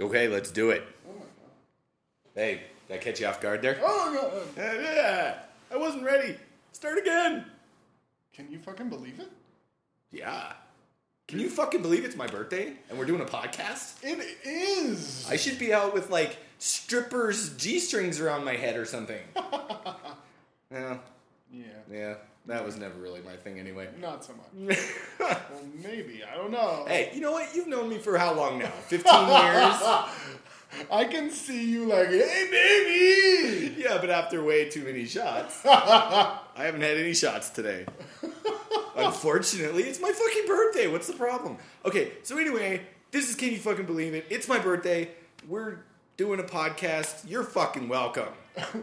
Okay, let's do it. Oh my god. Hey, did I catch you off guard there? Oh my god. Yeah, I wasn't ready. Start again. Can you fucking believe it? Yeah. Can you fucking believe it's my birthday and we're doing a podcast? It is. I should be out with like strippers G strings around my head or something. yeah, yeah. yeah. That was never really my thing anyway. Not so much. well, maybe. I don't know. hey, you know what? You've known me for how long now? 15 years? I can see you like, hey baby. Yeah, but after way too many shots. I haven't had any shots today. Unfortunately, it's my fucking birthday. What's the problem? Okay, so anyway, this is Can You Fucking Believe It? It's my birthday. We're doing a podcast. You're fucking welcome.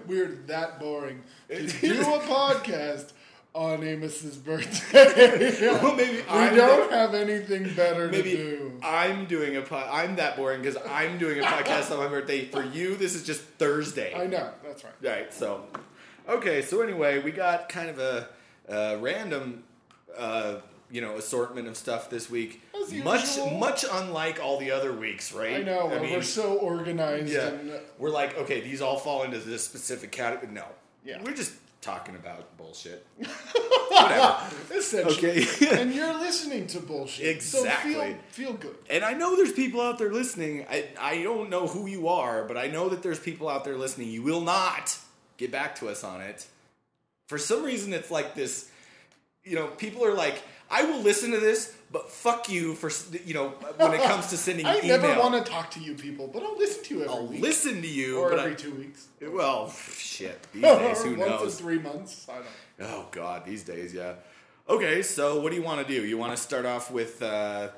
We're that boring to do a podcast on Amos's birthday. Well, maybe we I'm don't the- have anything better to do. I'm doing a pod. I'm that boring because I'm doing a podcast on my birthday. For you, this is just Thursday. I know. That's right. Right. So, okay. So anyway, we got kind of a, a random, uh, you know, assortment of stuff this week. Much, much unlike all the other weeks, right? I know. I we're so organized. yeah. And, We're like, okay, these all fall into this specific category. No. Yeah. We're just talking about bullshit. Whatever. essentially. Okay. and you're listening to bullshit. Exactly. So feel, feel good. And I know there's people out there listening. I, I don't know who you are, but I know that there's people out there listening. You will not get back to us on it. For some reason, it's like this. You know, people are like, I will listen to this, but fuck you for you know when it comes to sending emails. I email. never want to talk to you people, but I'll listen to you every week. I'll week. listen to you, or every I, two weeks. well, shit. These days, who once knows? in three months. I don't Oh God, these days, yeah. Okay, so what do you want to do? You want to start off with, uh,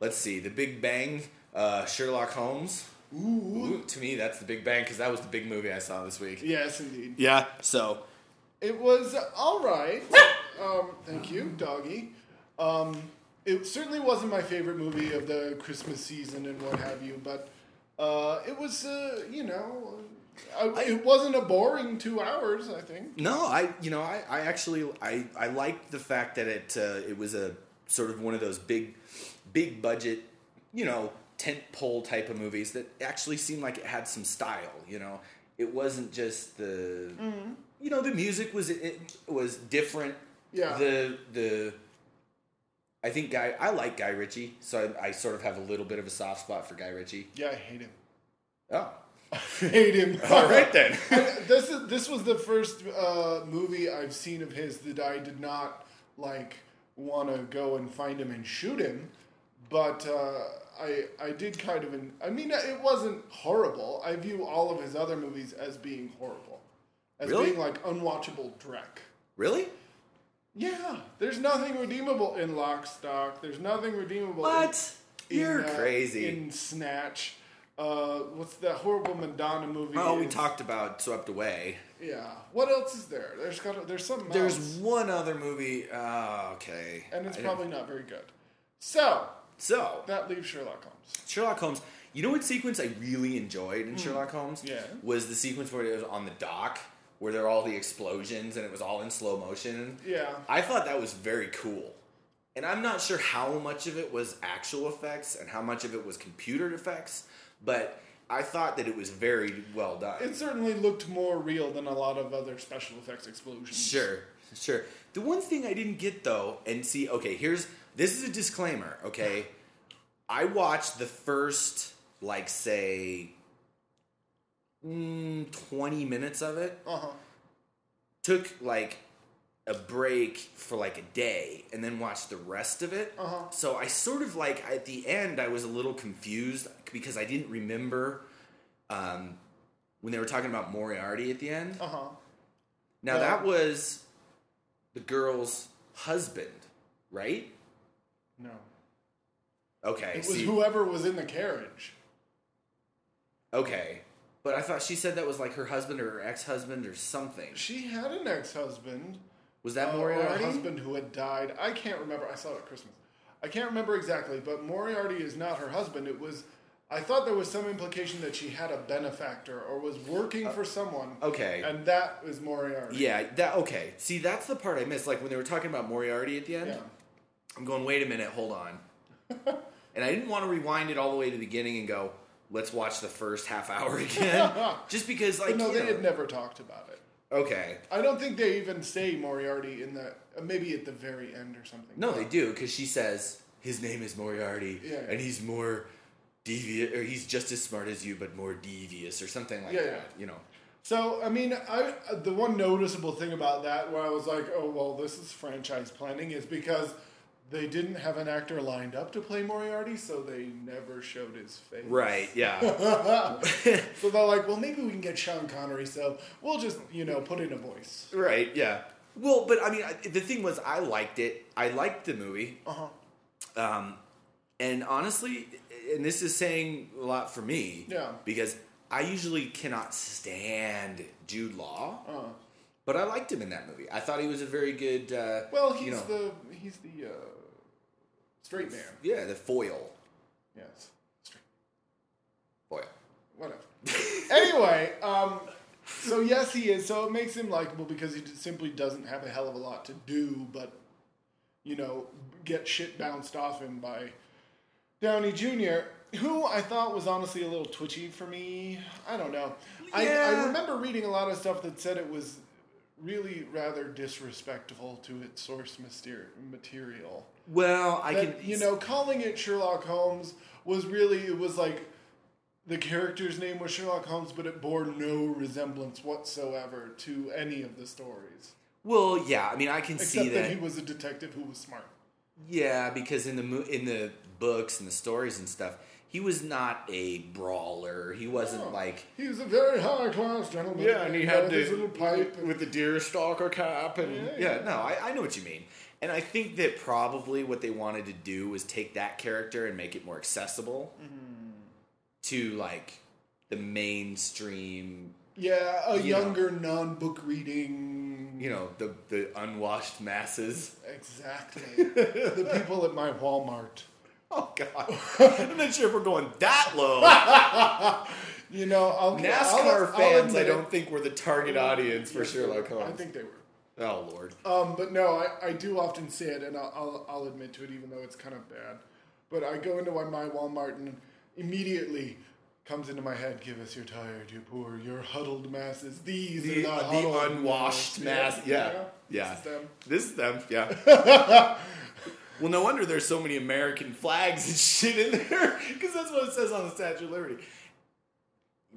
let's see, The Big Bang, uh, Sherlock Holmes. Ooh. Ooh, to me, that's The Big Bang because that was the big movie I saw this week. Yes, indeed. Yeah. So It was all right. um, thank you, doggy. Um, it certainly wasn't my favorite movie of the Christmas season and what have you, but uh, it was, uh, you know, I, it wasn't a boring two hours. I think. no, I you know I, I actually I I liked the fact that it uh, it was a sort of one of those big big budget you know tent pole type of movies that actually seemed like it had some style. You know, it wasn't just the you know the music was it was different. Yeah. The the I think Guy I like Guy Ritchie, so I, I sort of have a little bit of a soft spot for Guy Ritchie. Yeah, I hate him. Oh, I hate him. all right then. This is this was the first uh, movie I've seen of his that I did not like want to go and find him and shoot him, but uh, I I did kind of. En- I mean, it wasn't horrible. I view all of his other movies as being horrible, as Really? being like unwatchable dreck. really? Yeah, there's nothing redeemable in Lock, Stock. There's nothing redeemable. in- What? in, You're uh, crazy. In Snatch. Uh, what's that horrible Madonna movie? oh, we talked about Swept Away. Yeah. What else is there? There's got there's something There's else, one other movie. Oh, okay. and it's I didn't- probably not very good. So so that leaves Sherlock Holmes. Sherlock Holmes. You know what sequence I really enjoyed in Sherlock Holmes? Yeah. Was the sequence where it was on the dock, where there were all the explosions and it was all in slow motion. Yeah. I thought that was very cool. And I'm not sure how much of it was actual effects and how much of it was computer effects, but I thought that it was very well done. It certainly looked more real than a lot of other special effects explosions. Sure, sure. The one thing I didn't get though, and see, okay, here's this is a disclaimer, okay? I watched the first, like, say, mm, 20 minutes of it, Uh huh. took like a break for like a day, and then watched the rest of it. Uh-huh. So I sort of like, at the end, I was a little confused because I didn't remember um, when they were talking about Moriarty at the end. Uh huh. Now Yeah. that was the girl's husband, right? No. Okay. It was whoever was in the carriage. okay. But I thought she said that was like her husband or her ex-husband or something. She had an ex-husband. Was that uh, or a husband who had died. I can't remember. I saw it at Christmas. I can't remember exactly, but Moriarty is not her husband. It was. I thought there was some implication that she had a benefactor or was working for someone. Uh, okay. And that was Moriarty. Yeah, that okay. See, that's the part I missed. Like when they were talking about Moriarty at the end, Yeah. I'm going, wait a minute, hold on. and I didn't want to rewind it all the way to the beginning and go, let's watch the first half hour again, just because like But no, they know- had never talked about it. okay. I don't think they even say Moriarty in the uh, maybe at the very end or something. No, they do because she says his name is Moriarty, Yeah. and he's more devious, or he's just as smart as you, but more devious, or something like Yeah, that. yeah. You know. So I mean, I the one noticeable thing about that where I was like, oh well, this is franchise planning, is because they didn't have an actor lined up to play Moriarty, so they never showed his face. Right. Yeah. So they're like, well, maybe we can get Sean Connery, so we'll just you know put in a voice. right. Yeah. Well, but I mean, I, the thing was, I liked it. I liked the movie. Uh huh. Um, and honestly, and this is saying a lot for me. Yeah. Because I usually cannot stand Jude Law, Uh-huh. but I liked him in that movie. I thought he was a very good. Uh, well, he's you know, the he's the uh, straight man. yeah, the foil. Yes. Straight. Foil. Whatever. anyway, um, so yes, he is. So it makes him likable because he simply doesn't have a hell of a lot to do, but you know, get shit bounced off him by Downey Jr., who I thought was honestly a little twitchy for me. I don't know. I, I remember reading a lot of stuff that said it was really rather disrespectful to its source myster- material Well, I that, can. you know calling it Sherlock Holmes was really it was like the character's name was Sherlock Holmes, but it bore no resemblance whatsoever to any of the stories, Well, yeah. I mean, I can see that. that. he was a detective who was smart. Yeah, because in the mo- in the books and the stories and stuff, he was not a brawler. He wasn't Oh. like He was a very high class gentleman. Yeah, and he had his little pipe. and- with the deer stalker cap and Yeah, yeah, yeah. no, I, I know what you mean. And I think that probably what they wanted to do was take that character and make it more accessible Mm-hmm. to like the mainstream, yeah, a you know. younger non-book reading. you know, the the unwashed masses. exactly the people at my Walmart. Oh God, I'm not sure if we're going that low. You know, I'll, NASCAR I'll- I'll fans, I don't think were the target audience for Yes, they Sherlock. Holmes. I think they were. oh Lord. Um, but no, I, I do often see it, and I'll, I'll, I'll admit to it, even though it's kind of bad. But I go into my, my Walmart and immediately comes into my head: "Give us your tired, your poor, your huddled masses. These The, are the, the unwashed mass." mass. Yeah. Yeah. This is them. This is them. Yeah. Well, no wonder there's so many American flags and shit in there because that's what it says on the Statue of Liberty.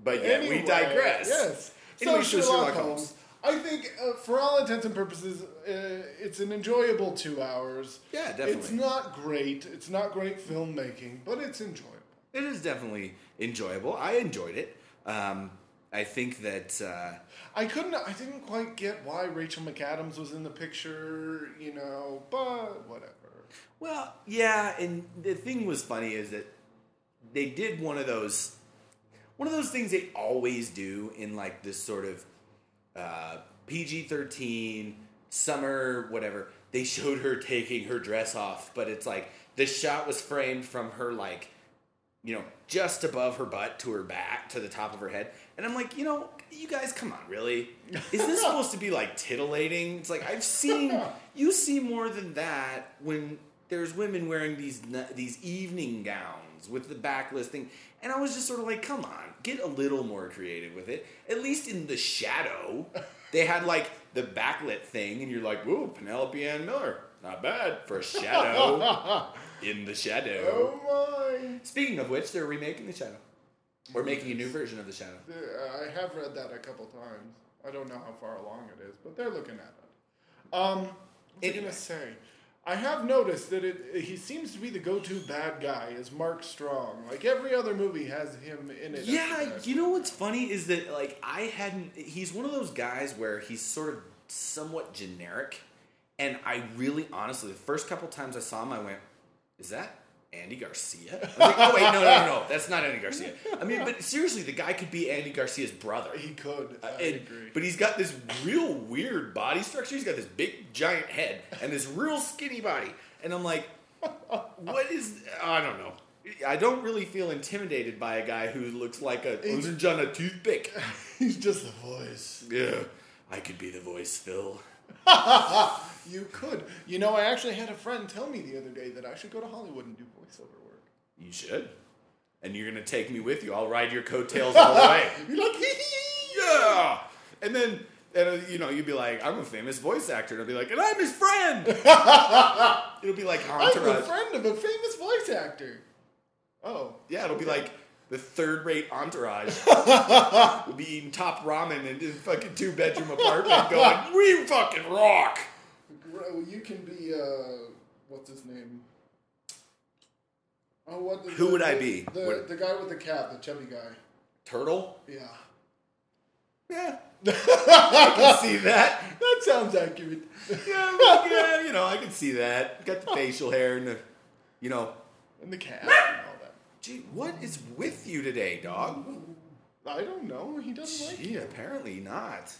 But yeah, Anyway, we digress. Yes. Anyway, so so Sherlock, Sherlock Holmes. Holmes. I think, uh, for all intents and purposes, uh, it's an enjoyable two hours. Yeah, definitely. It's not great. It's not great filmmaking, but it's enjoyable. It is definitely enjoyable. I enjoyed it. Um, I think that uh, I couldn't. I didn't quite get why Rachel McAdams was in the picture, you know. But whatever. Well, yeah, and the thing was funny is that they did one of those one of those things they always do in like this sort of uh, PG thirteen summer whatever. They showed her taking her dress off, but it's like the shot was framed from her like you know just above her butt to her back to the top of her head, and I'm like, you know, you guys, come on, really? Is this supposed to be like titillating? It's like I've seen you see more than that when there's women wearing these these evening gowns with the backless thing, and I was just sort of like, come on, get a little more creative with it. At least in the shadow, they had like the backlit thing, and you're like, whoa, Penelope Ann Miller, not bad for a shadow in the shadow. Oh my! Speaking of which, they're remaking the shadow, We're making a new version of the shadow. I have read that a couple times. I don't know how far along it is, but they're looking at it. Um, what's I Anyway. gonna say? I have noticed that it, he seems to be the go-to bad guy is Mark Strong. Like every other movie has him in it. Yeah, you know what's funny is that like I hadn't. He's one of those guys where he's sort of somewhat generic, and I really, honestly, the first couple times I saw him, I went, "Is that Andy Garcia?" Like, "Oh wait, no, no, no, no, that's not Andy Garcia." I mean, but seriously, the guy could be Andy Garcia's brother. He could. I Uh, and- agree. But he's got this real weird body structure. He's got this big giant head and this real skinny body. And I'm like, what is? I don't know. I don't really feel intimidated by a guy who looks like a orange on a toothpick. He's just a voice. Yeah, I could be the voice, Phil. You could. You know, I actually had a friend tell me the other day that I should go to Hollywood and do voiceover work. You should. and you're gonna take me with you. I'll ride your coattails all the way. You're like, hee hee. yeah. And then, and uh, you know, you'd be like, I'm a famous voice actor. And I'll be like, and I'm his friend. It'll be like I'm a friend of a famous voice actor. Oh. Yeah, it'll be like the third rate Entourage. we'll be eating top ramen in this fucking two bedroom apartment going, we fucking rock. Well, You can be, uh, what's his name? Oh, what? The, Who the- would I be? The, What- the guy with the cap, the chubby guy. Turtle? Yeah. Yeah. I can see that. That sounds accurate. Yeah, yeah, you know, I can see that. Got the facial hair and the, you know. And the cap and all that. Gee, what is with you today, dog? I don't know. He doesn't like Gee, you. apparently not.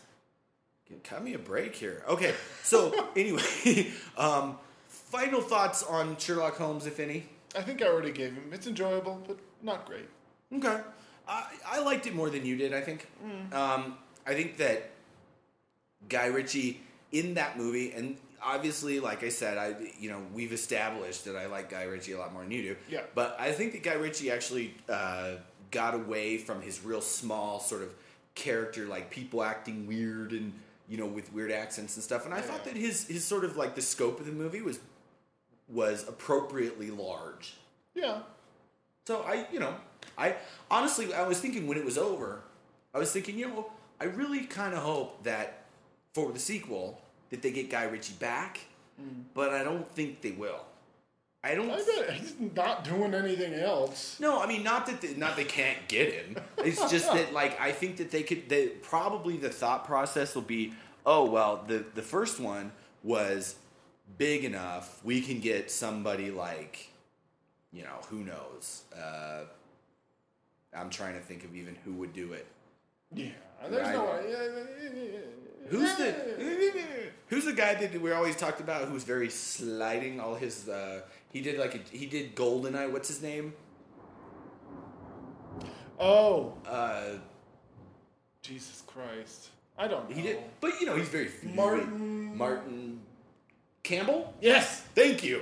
Cut me a break here. Okay, so anyway, um, final thoughts on Sherlock Holmes, if any. I think I already gave him. It's enjoyable, but not great. Okay. I, I liked it more than you did, I think. Um, I think that Guy Ritchie in that movie, and obviously, like I said, I you know we've established that I like Guy Ritchie a lot more than you do. Yeah. But I think that Guy Ritchie actually uh, got away from his real small sort of character, like people acting weird and you know with weird accents and stuff. And I thought that his his sort of like the scope of the movie was was appropriately large. Yeah. So I, you know, I honestly, I was thinking when it was over, I was thinking, you know, I really kind of hope that for the sequel that they get Guy Ritchie back, but I don't think they will. I don't. I bet he's not doing anything else. No, I mean not that they, not they can't get him. It's just that like I think that they could. They, probably the thought process will be, oh well, the the first one was big enough. We can get somebody like, you know, who knows. Uh, I'm trying to think of even who would do it. Yeah. There's Right. no way. Who's the Who's the guy that we always talked about who's very sliding? All his uh, he did like a, he did Goldeneye. What's his name? Oh, Uh, Jesus Christ. I don't know. He did, but you know he's very Martin- Martin Campbell. Yes. Thank you.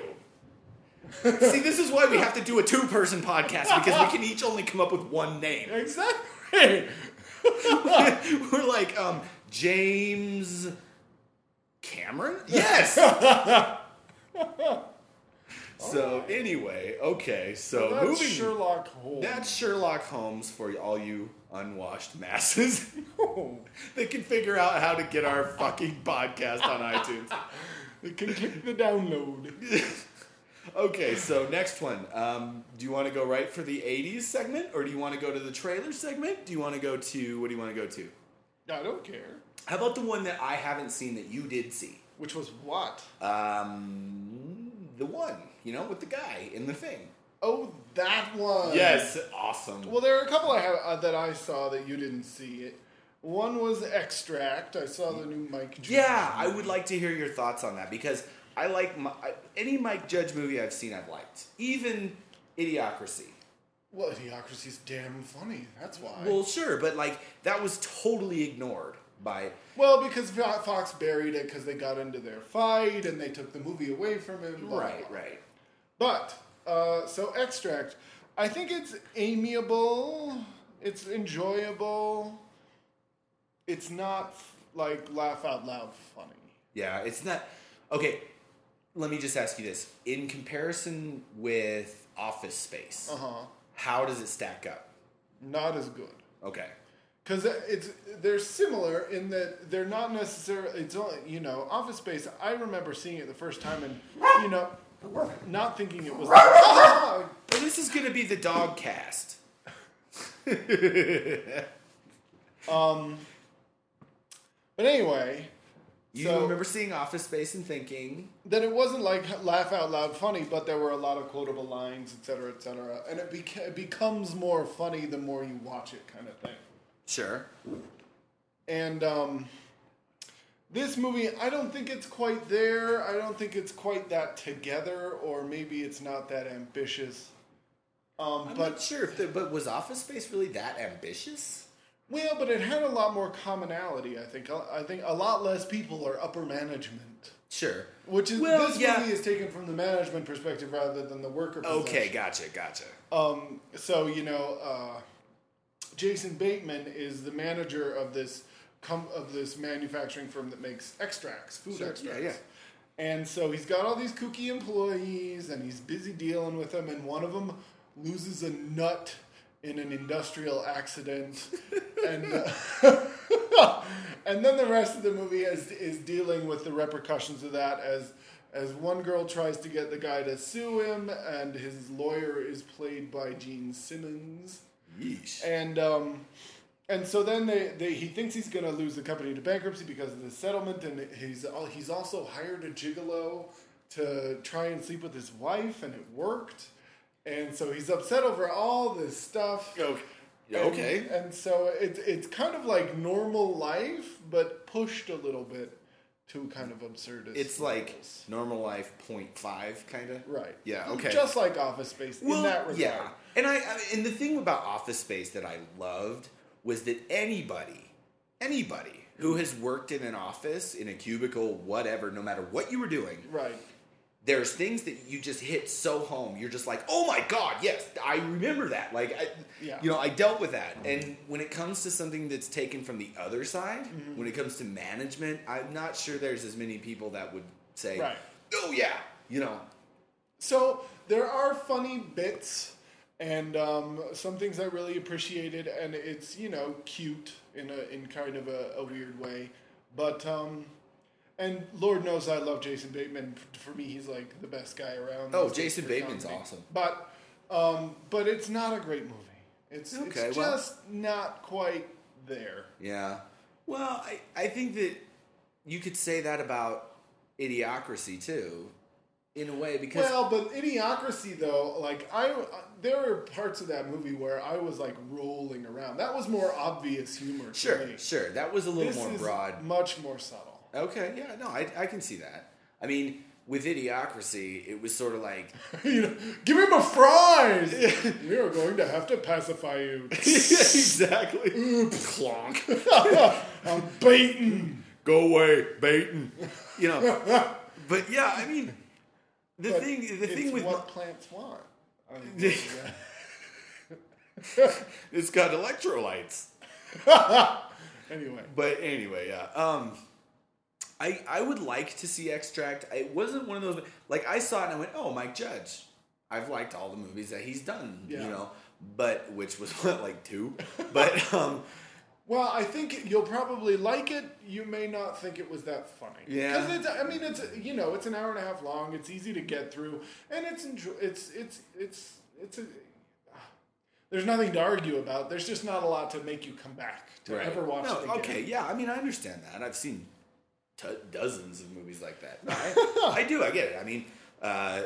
See, this is why we have to do a two-person podcast because we can each only come up with one name. Exactly. We're like um, James Cameron. Yes. so anyway, okay. So That's moving. Sherlock Holmes. That's Sherlock Holmes for all you unwashed masses that can figure out how to get our fucking podcast on iTunes. They can click the download. Okay, so next one. Um, do you want to go right for the 80s segment or do you want to go to the trailer segment? Do you want to go to, what do you want to go to? I don't care. How about the one that I haven't seen that you did see? Which was what? Um, the one, you know, with the guy in the thing. Oh, that one. Yes, awesome. Well, there are a couple I have uh, that I saw that you didn't see. One was Extract. I saw the new Mike. Judge Yeah, I would like to hear your thoughts on that because I like my, any Mike Judge movie I've seen. I've liked, even Idiocracy. Well, Idiocracy's damn funny. That's why. Well, sure, but like that was totally ignored by. Well, because Fox buried it because they got into their fight and they took the movie away from him. blah, Right, blah. right. But uh, so extract, I think it's amiable. It's enjoyable. It's not like laugh out loud funny. Yeah, it's not. Okay, let me just ask you this: in comparison with Office Space, Uh huh. how does it stack up? Not as good. Okay. Because it's they're similar in that they're not necessarily. It's only you know Office Space. I remember seeing it the first time and you know not thinking it was. Well, this is gonna be the dog cast. um. But anyway, You So- remember seeing Office Space and thinking, that it wasn't like laugh out loud funny, but there were a lot of quotable lines, etc cetera, et cetera. And it, beca- it becomes more funny the more you watch it, kind of thing. Sure. And um, this movie, I don't think it's quite there. I don't think it's quite that together, or maybe it's not that ambitious. Um, I'm but not sure if the, but was Office Space really that ambitious? Well, but it had a lot more commonality. I think. I think a lot less people are upper management, Sure. which is Well, this yeah. movie is taken from the management perspective rather than the worker. Okay, possession. gotcha, gotcha. Um, so you know, uh, Jason Bateman is the manager of this com- of this manufacturing firm that makes extracts, food Sure, yeah, extracts. yeah. And so he's got all these kooky employees, and he's busy dealing with them. And one of them loses a nut in an industrial accident, and uh, and then the rest of the movie is is dealing with the repercussions of that as. As one girl tries to get the guy to sue him, and his lawyer is played by Gene Simmons Yeesh. and um, and so then they, they he thinks he's going to lose the company to bankruptcy because of the settlement, and he's he's also hired a gigolo to try and sleep with his wife, and it worked, and so he's upset over all this stuff. Okay. Yeah, And- okay. and so it's it's kind of like normal life, but pushed a little bit to kind of absurdist. It's like levels. normal life 0.5 kind of. right, Yeah. Mm-hmm. Okay. just like Office Space in that regard. Yeah, and I, I and the thing about Office Space that I loved was that anybody, anybody who has worked in an office in a cubicle, whatever, no matter what you were doing, right. There's things that you just hit so home. You're just like, oh my god, yes, I remember that. Like, I, Yeah. you know, I dealt with that. And when it comes to something that's taken from the other side, Mm-hmm. when it comes to management, I'm not sure there's as many people that would say, Right. oh yeah, you know, So there are funny bits and um, some things I really appreciated, and it's you know cute in a in kind of a, a weird way, but um, and Lord knows I love Jason Bateman. For me, he's like the best guy around. Oh, Jason Bateman's comedy. awesome. But um, but it's not a great movie. It's Okay, it's well- just not quite there. Yeah. Well, I, I think that you could say that about Idiocracy too, in a way, because Well, but Idiocracy though, like I, there were parts of that movie where I was like rolling around. That was more obvious humor. to sure, me. sure, that was a little This more is broad. much more subtle. Okay, yeah, no, I, I can see that. I mean, with Idiocracy, it was sort of like, you know, give him a fries. we are going to have to pacify you. exactly, clonk, I'm baiting. go away, baiting, you know. But yeah, I mean, the But thing, the thing with what plants want. I mean, it's got electrolytes. anyway, But anyway, yeah. Um, I I would like to see Extract. It wasn't one of those like I saw it and I went, oh, Mike Judge. I've liked all the movies that he's done, Yeah. you know. But which was what like two, but um, well, I think you'll probably like it. You may not think it was that funny. Yeah. because it's. I mean, it's you know, it's an hour and a half long. It's easy to get through, and it's enjoy. It's it's it's it's a. There's nothing to argue about. There's just not a lot to make you come back to ever watch no, it again. okay, yeah. I mean, I understand that. I've seen t- dozens of movies like that. I, I do. I get it. I mean, uh,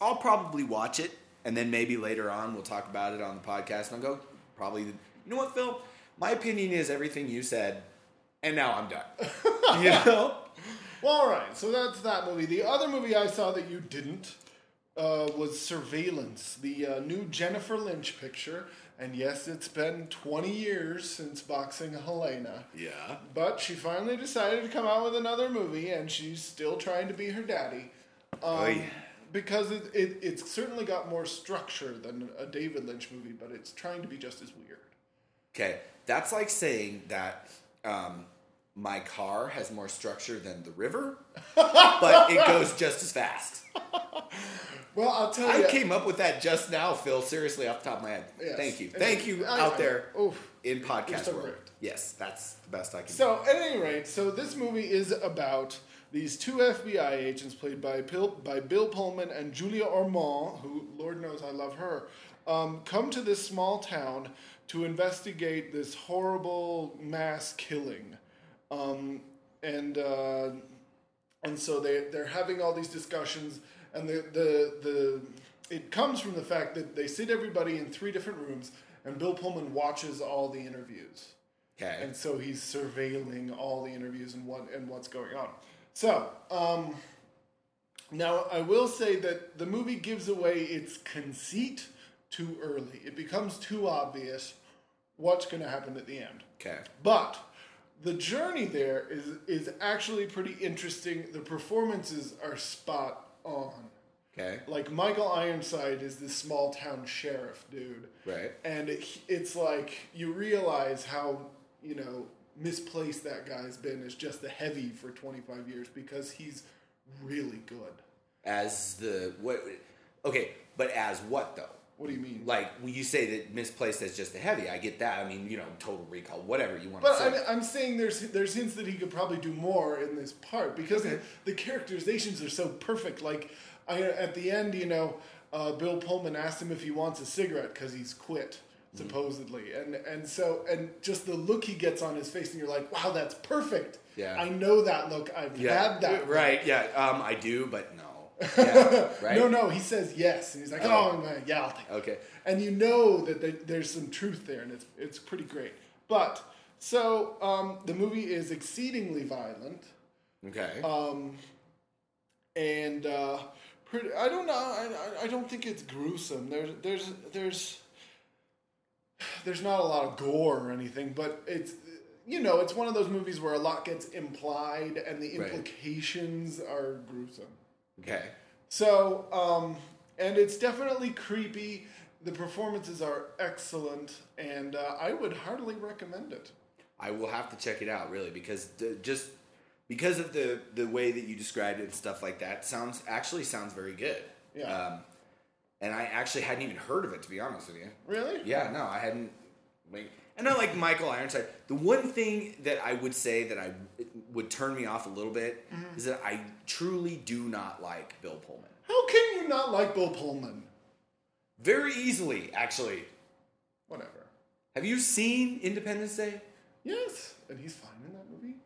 I'll probably watch it, and then maybe later on we'll talk about it on the podcast, and I'll go probably. You know what, Phil? My opinion is everything you said, and now I'm done. you know? Well, all right. So that's that movie. The other movie I saw that you didn't uh, was Surveillance, the uh, new Jennifer Lynch picture. And yes, it's been 20 years since Boxing Helena. Yeah. But she finally decided to come out with another movie, and she's still trying to be her daddy. Um, because it, it, it's certainly got more structure than a David Lynch movie, but it's trying to be just as weird. Okay, that's like saying that um, my car has more structure than the river, but it goes just as fast. Well, I'll tell I you. I came up with that just now, Phil. Seriously, off the top of my head. Yes. Thank you. Thank you I- out I- there oof. in podcast so world. great. Yes, that's the best I can So, at any rate, so this movie is about these two FBI agents played by Bill, by Bill Pullman and Julia Ormond, who, Lord knows I love her, um, come to this small town to investigate this horrible mass killing. Um, and uh, and so they they're having all these discussions, and the the the it comes from the fact that they sit everybody in three different rooms, and Bill Pullman watches all the interviews. Okay. and so he's surveilling all the interviews and what and what's going on. So um, now I will say that the movie gives away its conceit too early. It becomes too obvious what's going to happen at the end. Okay. But the journey there is is actually pretty interesting. The performances are spot on. Okay. Like Michael Ironside is this small town sheriff dude, Right. and it, it's like you realize how you know misplaced that guy's been as just a heavy for 25 years because he's really good. As the what? Okay, but as what though? What do you mean? Like when you say that misplaced as just a heavy, I get that. I mean, you know, total recall, whatever you want But to say. I'm, I'm saying there's there's hints that he could probably do more in this part because Okay. the, the characterizations are so perfect. Like I, at the end, you know, uh, Bill Pullman asked him if he wants a cigarette because he's quit Mm-hmm. supposedly, and and so and just the look he gets on his face, and you're like, wow, that's perfect. Yeah. I know that look. I've had that. look. Right. Yeah. Um, I do, but no. Yeah, right. No, no, he says yes, and he's like, Oh. oh, yeah, I'll take it. Okay. and you know that there- there's some truth there, and it's it's pretty great. But so um, the movie is exceedingly violent, Okay. um, and uh, pretty, I don't know. I, I- don't think it's gruesome. There's there's there's there's not a lot of gore or anything, but it's you know it's one of those movies where a lot gets implied, and the Right. implications are gruesome. Okay. So, um, and it's definitely creepy. The performances are excellent, and uh, I would heartily recommend it. I will have to check it out really because the, just because of the the way that you described it and stuff like that sounds actually sounds very good. Yeah. Um, and I actually hadn't even heard of it to be honest with you. Really? Yeah, no, I hadn't. Like, and I like Michael Ironside. The one thing that I would say that I would turn me off a little bit Mm-hmm. is that I truly do not like Bill Pullman. How can you not like Bill Pullman? Very easily, actually. Whatever. Have you seen Independence Day? Yes, and he's fine in that movie.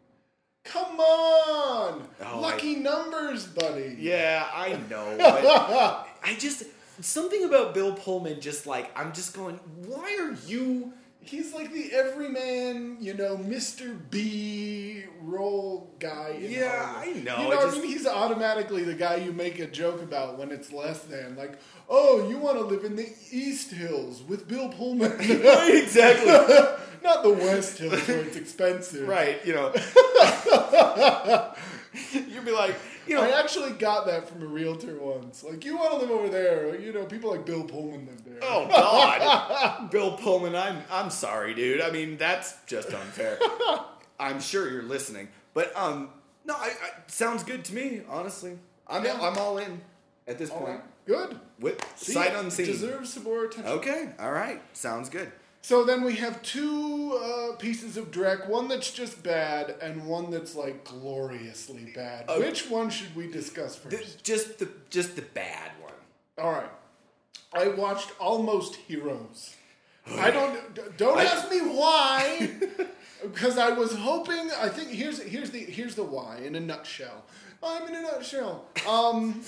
Come on, Oh, lucky numbers, buddy. Yeah, I know. I just something about Bill Pullman. Just like I'm just going. Why are you? He's like the everyman, you know, Mr. B role guy. In Yeah, Hollywood. I know, You I know, I, just- mean, he's automatically the guy you make a joke about when it's less than. Like, oh, you want to live in the East Hills with Bill Pullman, exactly. not the West Hills where it's expensive. right. You know. You'd be like, you know, I actually got that from a realtor once. Like, you want to live over there? You know, people like Bill Pullman live there. Oh God, Bill Pullman. I'm I'm sorry, dude. I mean that's just unfair. I'm sure you're listening, but um, no, I, I sounds good to me. Honestly, I'm Yeah. I'm all in at this All point. right, good. With See, sight unseen. deserves some more attention. Okay, all right, sounds good. So then we have two uh, pieces of Drek, one that's just bad and one that's like gloriously bad. Oh. Which one should we discuss first? The- just the just the bad one. All right. I watched Almost Heroes. I don't don't I- ask me why because I was hoping I think here's here's the here's the why in a nutshell. I'm in a nutshell. Um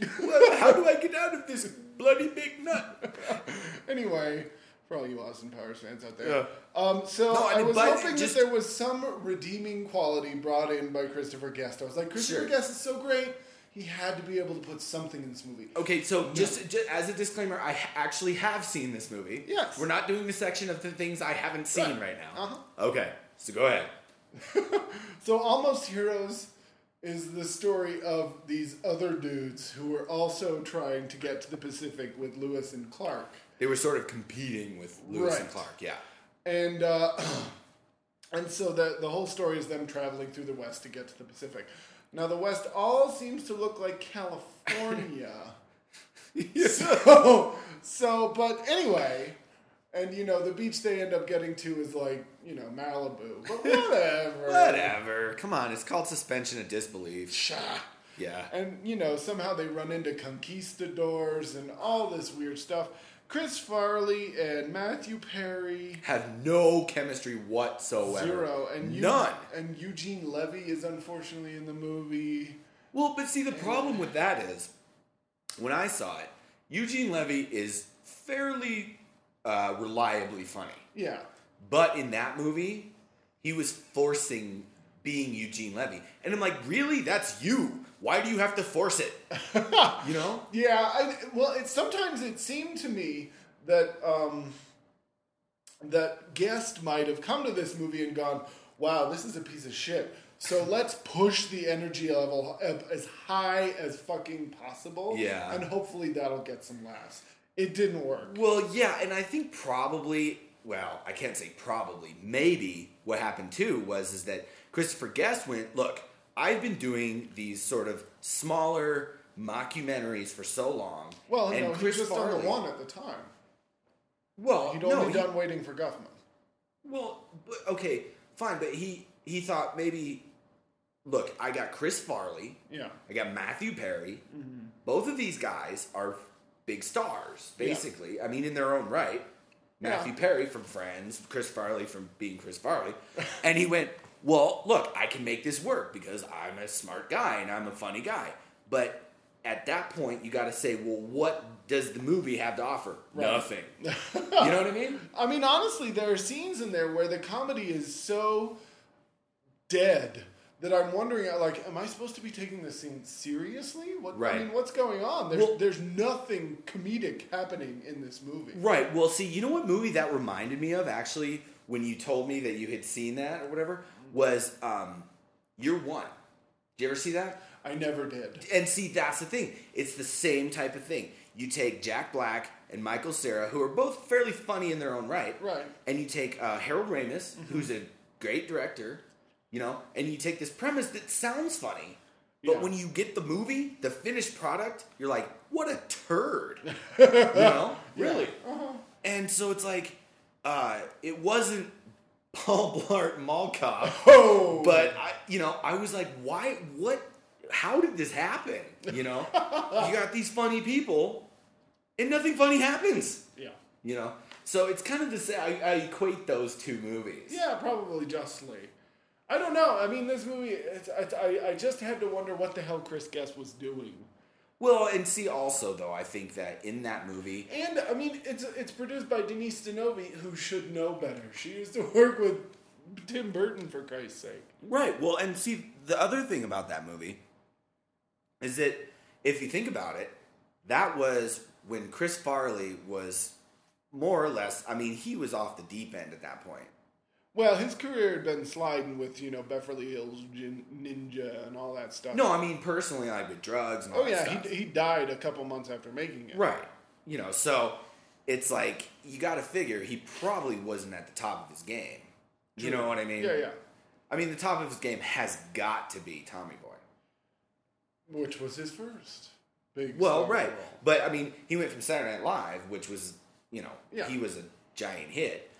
Well, How do I get out of this bloody big nut? anyway, for all you Austin Powers fans out there. Yeah. Um, so No, I I was hoping just- that there was some redeeming quality brought in by Christopher Guest. I was like, Christopher Sure. Guest is so great. He had to be able to put something in this movie. Okay, so just, just as a disclaimer, I actually have seen this movie. Yes. We're not doing the section of the things I haven't seen Right. right, now. Uh-huh. Okay, so go ahead. So, Almost Heroes is the story of these other dudes who were also trying to get to the Pacific with Lewis and Clark. They were sort of competing with Lewis and Clark, yeah. And uh, and so the the whole story is them traveling through the West to get to the Pacific. Now the West all seems to look like California. so so but anyway, and you know the beach they end up getting to is like you know Malibu, but whatever. Whatever. Come on, it's called suspension of disbelief. Sha. Yeah. And you know somehow they run into conquistadors and all this weird stuff. Chris Farley and Matthew Perry. Have no chemistry whatsoever. Zero and Eu- None. And Eugene Levy is unfortunately in the movie. Well, but see, the problem with that is, when I saw it, Eugene Levy is fairly uh, reliably funny. Yeah, But in that movie, he was forcing being Eugene Levy. And I'm like, really? That's you. Why do you have to force it? you know? yeah. I, well, it sometimes it seemed to me that um, that guest might have come to this movie and gone, "Wow, this is a piece of shit." So let's push the energy level up as high as fucking possible. Yeah. and hopefully that'll get some laughs. It didn't work. Well, yeah, and I think probably, well, I can't say probably, maybe what happened too was is that Christopher Guest went, look, I've been doing these sort of smaller mockumentaries for so long. Well, and no, he Chris just done Farley, the one at the time. Well, He'd no, only he- done Waiting for Guffman. Well, okay, fine, but he he thought maybe, look, I got Chris Farley, Yeah. I got Matthew Perry. Mm-hmm. Both of these guys are big stars, Yeah. basically. I mean, in their own right. Matthew Yeah. Perry from Friends, Chris Farley from being Chris Farley, and he went, "Well, look, I can make this work because I'm a smart guy and I'm a funny guy." But at that point, you got to say, "Well, what does the movie have to offer?" Right. Nothing. you know what I mean? I mean, honestly, there are scenes in there where the comedy is so dead that I'm wondering, uh, like, am I supposed to be taking this scene seriously? What, I mean, what's going on? There's, Well- there's nothing comedic happening in this movie. Right. Well, see, you know what movie that reminded me of actually when you told me that you had seen that or whatever was um, Year One. Did you ever see that? I never did. And see, that's the thing. It's the same type of thing. You take Jack Black and Michael Cera, who are both fairly funny in their own right, Right. and you take uh, Harold Ramis, who's a great director, you know, and you take this premise that sounds funny, but Yeah. when you get the movie, the finished product, you're like, what a turd, you know, really. And so it's like, uh, it wasn't Paul Blart Mall Cop, Oh, but I, you know, I was like, why? What? How did this happen? You know, you got these funny people, and nothing funny happens. yeah, You know, so it's kind of the same. I, I equate those two movies. yeah, probably justly. I don't know. I mean, this movie. It's, it's, I I just had to wonder what the hell Chris Guest was doing. Well, and see, also though, I think that in that movie, And I mean, it's it's produced by Denise Di Novi, who should know better. She used to work with Tim Burton, for Christ's sake. right? Well, and see, the other thing about that movie is that if you think about it, that was when Chris Farley was more or less. I mean, he was off the deep end at that point. Well, his career had been sliding with you know Beverly Hills Gin- Ninja and all that stuff. No, I mean personally, like with drugs and all oh that yeah, he he died a couple months after making it. Right. You know, so it's like you got to figure he probably wasn't at the top of his game. You know what I mean? Yeah, yeah. I mean, the top of his game has got to be Tommy Boy. Which was his first big. Well, right. role. But I mean, he went from Saturday Night Live, which was, you know, Yeah. he was a giant hit,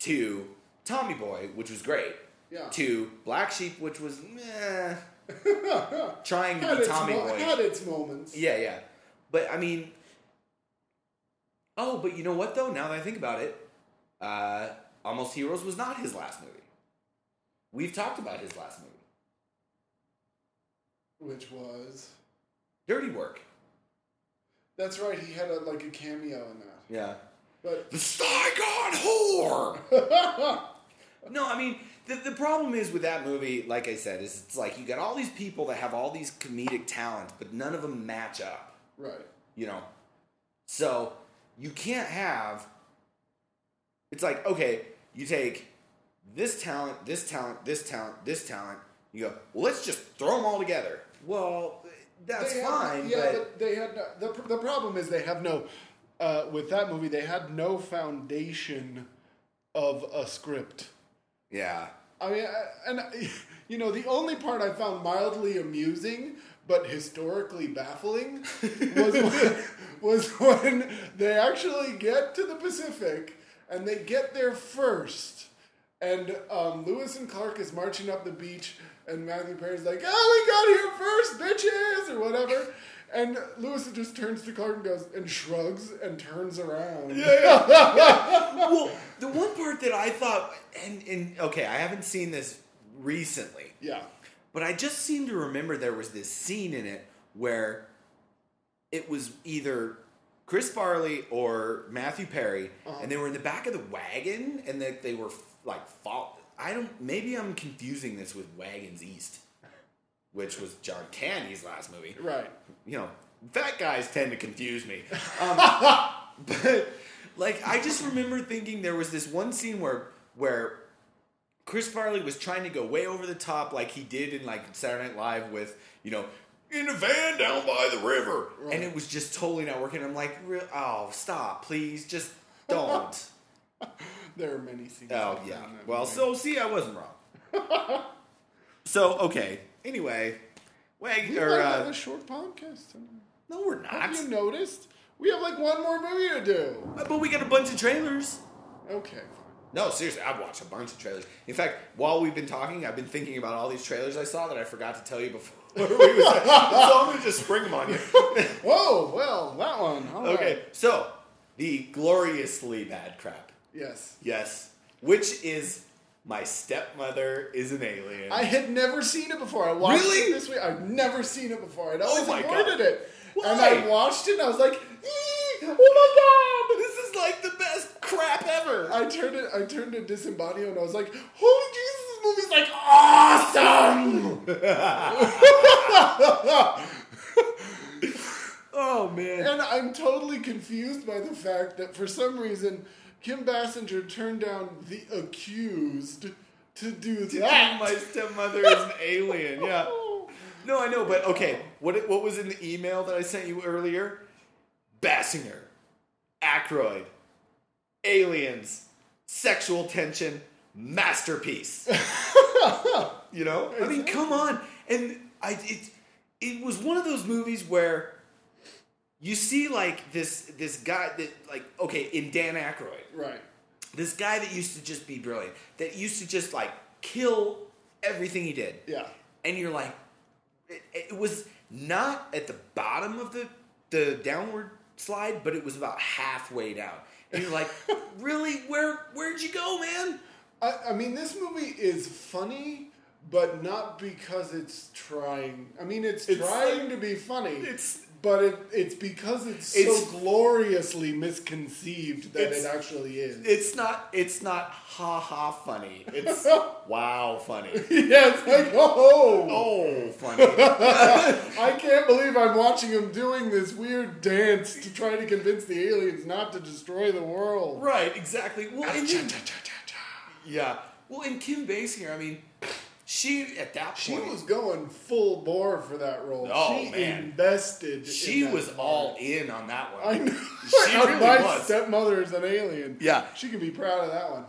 to Tommy Boy, which was great, Yeah. to Black Sheep, which was meh, trying to be Tommy mo- Boy. had its moments. Yeah, yeah. But I mean, oh, but you know what though? Now that I think about it, uh, Almost Heroes was not his last movie. We've talked about his last movie, Which was Dirty Work. that's right. He had a, like a cameo in that. Yeah. But The Saigon Whore. no, I mean the the problem is with that movie, like I said, is it's like you got all these people that have all these comedic talents, but none of them match up. right. you know so you can't have it's like okay you take this talent this talent this talent this talent you go well let's just throw them all together well that's They fine yeah, but, but they had no, the the problem is they have no uh, with that movie they had no foundation of a script. Yeah. I mean, I- and you know, the only part I found mildly amusing but historically baffling was when, was when they actually get to the Pacific and they get there first, and um, Lewis and Clark is marching up the beach, and Matthew Perry's like, "Oh, we got here first, bitches," or whatever. And Lewis just turns to Clark and goes and shrugs and turns around. Yeah. yeah. yeah. Well the one part that i thought and, and okay i haven't seen this recently yeah. But I just seem to remember there was this scene in it where it was either Chris Farley or Matthew Perry, Uh-huh. and they were in the back of the wagon, and they, they were like fall. I don't. Maybe I'm confusing this with Wagons East, which was John Candy's last movie. Right. You know, fat guys tend to confuse me. Um, but Like I just remember thinking there was this one scene where where Chris Farley was trying to go way over the top like he did in like Saturday Night Live with, you know, in a van down by the river. Right. And it was just totally not working. I'm like, oh, stop, please, just don't. There are many scenes. oh yeah. Well, movie. so see, I wasn't wrong. so okay. Anyway, Wag we or uh, have a short podcast. tonight. no, we're not. Have you noticed? We have like one more movie to do. But we got a bunch of trailers. Okay. No, seriously, I've watched a bunch of trailers. In fact, while we've been talking, I've been thinking about all these trailers I saw that I forgot to tell you before. we was, so I'm gonna just spring them on you. Whoa, well, that one. All okay, right. so the gloriously bad crap. Yes. Yes, which is my stepmother is an alien. I had never seen it before. I watched Really? it this week. I've never seen it before. I'd always oh my avoided God. it. And I watched it and I was like, oh my god, this is like the best crap ever. I turned it I turned to Disembadio and I was like, holy Jesus, this movie's like awesome! oh man. and I'm totally confused by the fact that for some reason Kim Basinger turned down the accused to do that. My stepmother is an alien. Yeah. No, I know, but okay. What what was in the email that I sent you earlier? Bassinger, Aykroyd, aliens, sexual tension, masterpiece. you know, I mean, come on. And I it it was one of those movies where you see like this this guy that like okay in Dan Aykroyd Right. this guy that used to just be brilliant, that used to just like kill everything he did. Yeah. And you're like, it, it was not at the bottom of the the downward slide, but it was about halfway down. And you're like, really? Where where'd you go, man? I, I mean, this movie is funny, but not because it's trying. I mean, it's, It's trying like- to be funny. It's but it, it's because it's, It's- so gloriously misconceived that it actually is. it's not it's not ha ha funny. It's wow funny. yeah, it's like, oh, Oh funny. I can't believe I'm watching him doing this weird dance to try to convince the aliens not to destroy the world. right, exactly. Well, and then- yeah. Well, in Kim Basinger, I mean, she at that point She was going full bore for that role. Oh, she man. invested. in She that was part. all in on that one. I know. She really My was. stepmother is an alien. Yeah. she can be proud of that one.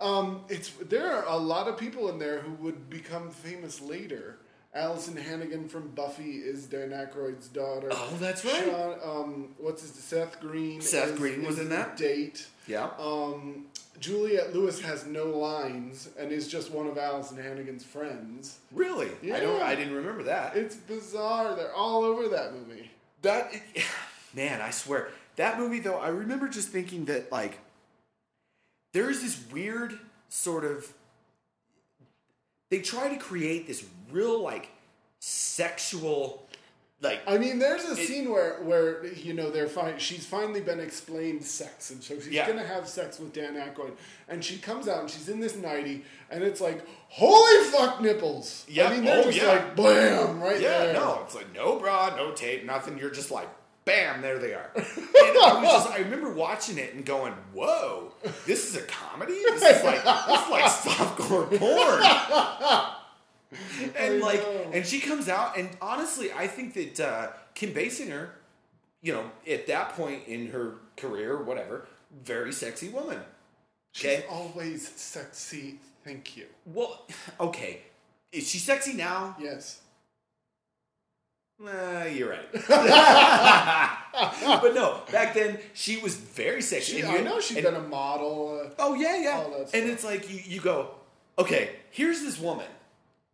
Um, it's there are a lot of people in there who would become famous later. Alyson Hannigan from Buffy is Dan Aykroyd's daughter. Oh, that's right. Sean, um, what's his Seth Green? Seth is- Green was in that? Date. Yeah. Um, Juliette Lewis has no lines and is just one of Alyson Hannigan's friends. Really? I don't. I didn't remember that. It's bizarre. They're all over that movie. that man, I swear that movie though. I remember just thinking that like there is this weird sort of. They try to create this real like sexual, like I mean, there's a It- scene where where you know they're fine. She's finally been explained sex, and so she's Yeah. gonna have sex with Dan Aykroyd, and she comes out and she's in this nightie, and it's like holy fuck nipples. Yeah, I mean they're oh, just yeah. like blam right yeah, there. no, it's like no bra, no tape, nothing. You're just like. Bam! There they are. And I was just—I remember watching it and going, "Whoa, this is a comedy. This is like this is like softcore porn." and like know. and she comes out and honestly i think that uh, kim basinger you know at that point in her career whatever very sexy woman She's okay always sexy. Thank you. well okay is she sexy now Yes. uh, you're right but no back then she was very sexy She, I you- know she's and- been a model. Uh, Oh yeah, yeah. and it's like you, you go, okay, here's this woman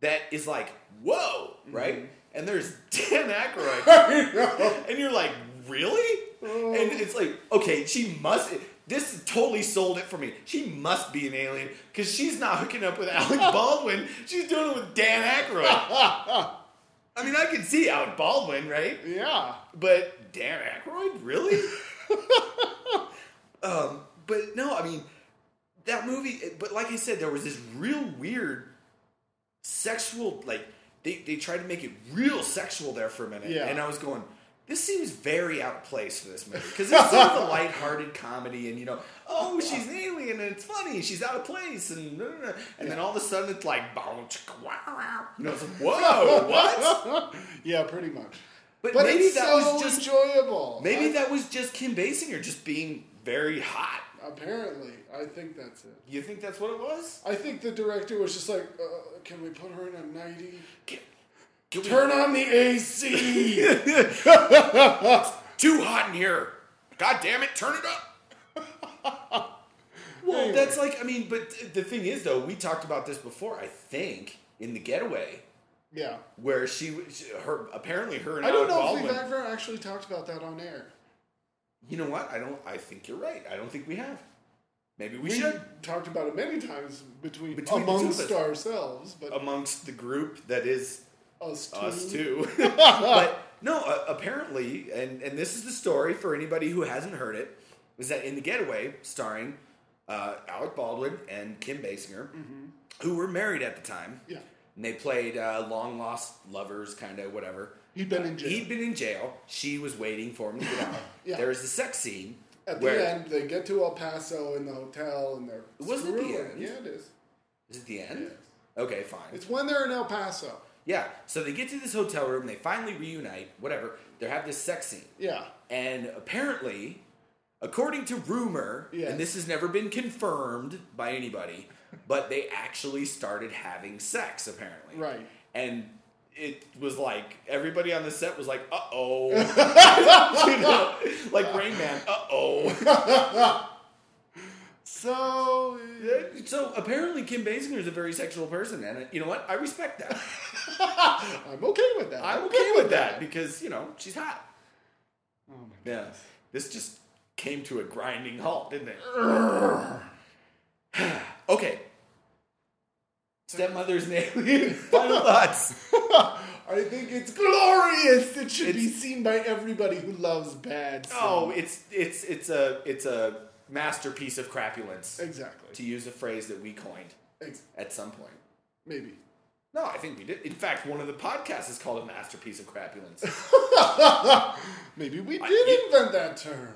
that is like, whoa, Mm-hmm. right? And there's Dan Aykroyd, and you're like, really? Oh. And it's like, okay, she must. This totally sold it for me. She must be an alien because she's not hooking up with Alec Baldwin. She's doing it with Dan Aykroyd. I mean, I can see Alec Baldwin, right? Yeah. But Dan Aykroyd, really? um, but no, I mean that movie. But like I said, there was this real weird sexual, like they they tried to make it real sexual there for a minute, Yeah. and I was going, this seems very out of place for this movie because it's sort of a lighthearted comedy, and you know, oh, she's an alien and it's funny, she's out of place, and and then all of a sudden it's like, bow, chicka, wow, wow. you know, it's like, whoa, what? yeah, pretty much. But, But maybe that so was just enjoyable. maybe I- that was just Kim Basinger just being very hot. Apparently, I think that's it. You think that's what it was? I think the director was just like, uh, "Can we put her in a nightie? Can- can we- Turn on the AC." too hot in here. God damn it, turn it up. well, Anyway. that's like, I mean, but the thing is, though, we talked about this before, I think, in The Getaway, yeah. where she, her, apparently her and I don't Alec know Baldwin. if we've ever actually talked about that on air. You know what? I don't, I think you're right. I don't think we have. Maybe we, We should. talked about it many times between, Between the two of amongst ourselves, but Amongst the group that is us us too. but no, uh, apparently, and and this is the story for anybody who hasn't heard it, is that in the Getaway, starring uh, Alec Baldwin and Kim Basinger, who were married at the time, Yeah, and they played uh, long lost lovers, kind of whatever. He'd been in jail. He'd been in jail. She was waiting for him to get out. Yeah. There was the sex scene At the end, they get to El Paso in the hotel, and they're Was it the end? Yeah, it is. is it the end? Yes. Okay, fine. It's when they're in El Paso. yeah. So they get to this hotel room. They finally reunite. Whatever. They have this sex scene. Yeah, And apparently, according to rumor, Yes. and this has never been confirmed by anybody, but they actually started having sex, apparently. Right. And it was like everybody on the set was like, uh oh. you know, like Rain Man, uh oh. so So apparently, Kim Basinger is a very sexual person, and uh, you know what? I respect that. I'm okay with that. I'm good okay with that because, you know, she's hot. Oh my Yeah. This just came to a grinding halt, didn't it? okay. Stepmother's alien. Final thoughts. I think it's glorious. It should be seen by everybody who loves bad. Oh, it's it's it's a it's a masterpiece of crapulence, exactly. to use a phrase that we coined Ex- at some point. maybe. No, I think we did. In fact, one of the podcasts is called a masterpiece of crapulence. maybe we I- did it- invent that term.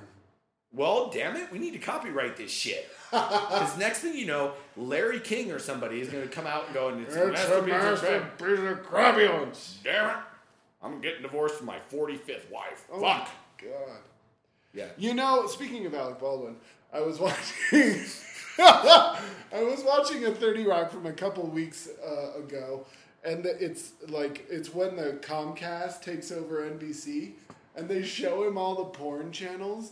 Well, damn it, we need to copyright this shit. Because next thing you know, Larry King or somebody is going to come out and go, and it's, a It's a masterpiece of crap. masterpiece of crapulence. Damn it, I'm getting divorced from my 45th wife. Oh Fuck. god. Yeah. You know, speaking of Alec Baldwin, I was watching. I was watching a Thirty Rock from a couple weeks uh, ago, and it's like it's when the Comcast takes over NBC, and they show him all the porn channels.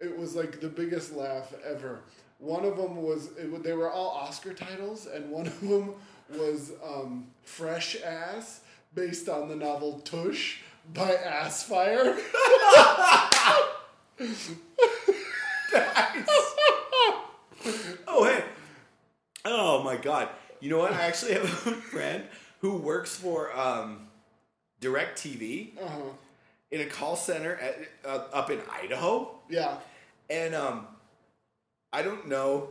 It was like the biggest laugh ever. One of them was it, they were all Oscar titles, and one of them was um, Fresh Ass, based on the novel Tush by Assfire. Oh, hey. Oh, my God. You know what? I actually have a friend who works for um, DirecTV Uh-huh. in a call center at, uh, up in Idaho. Yeah. And um, I don't know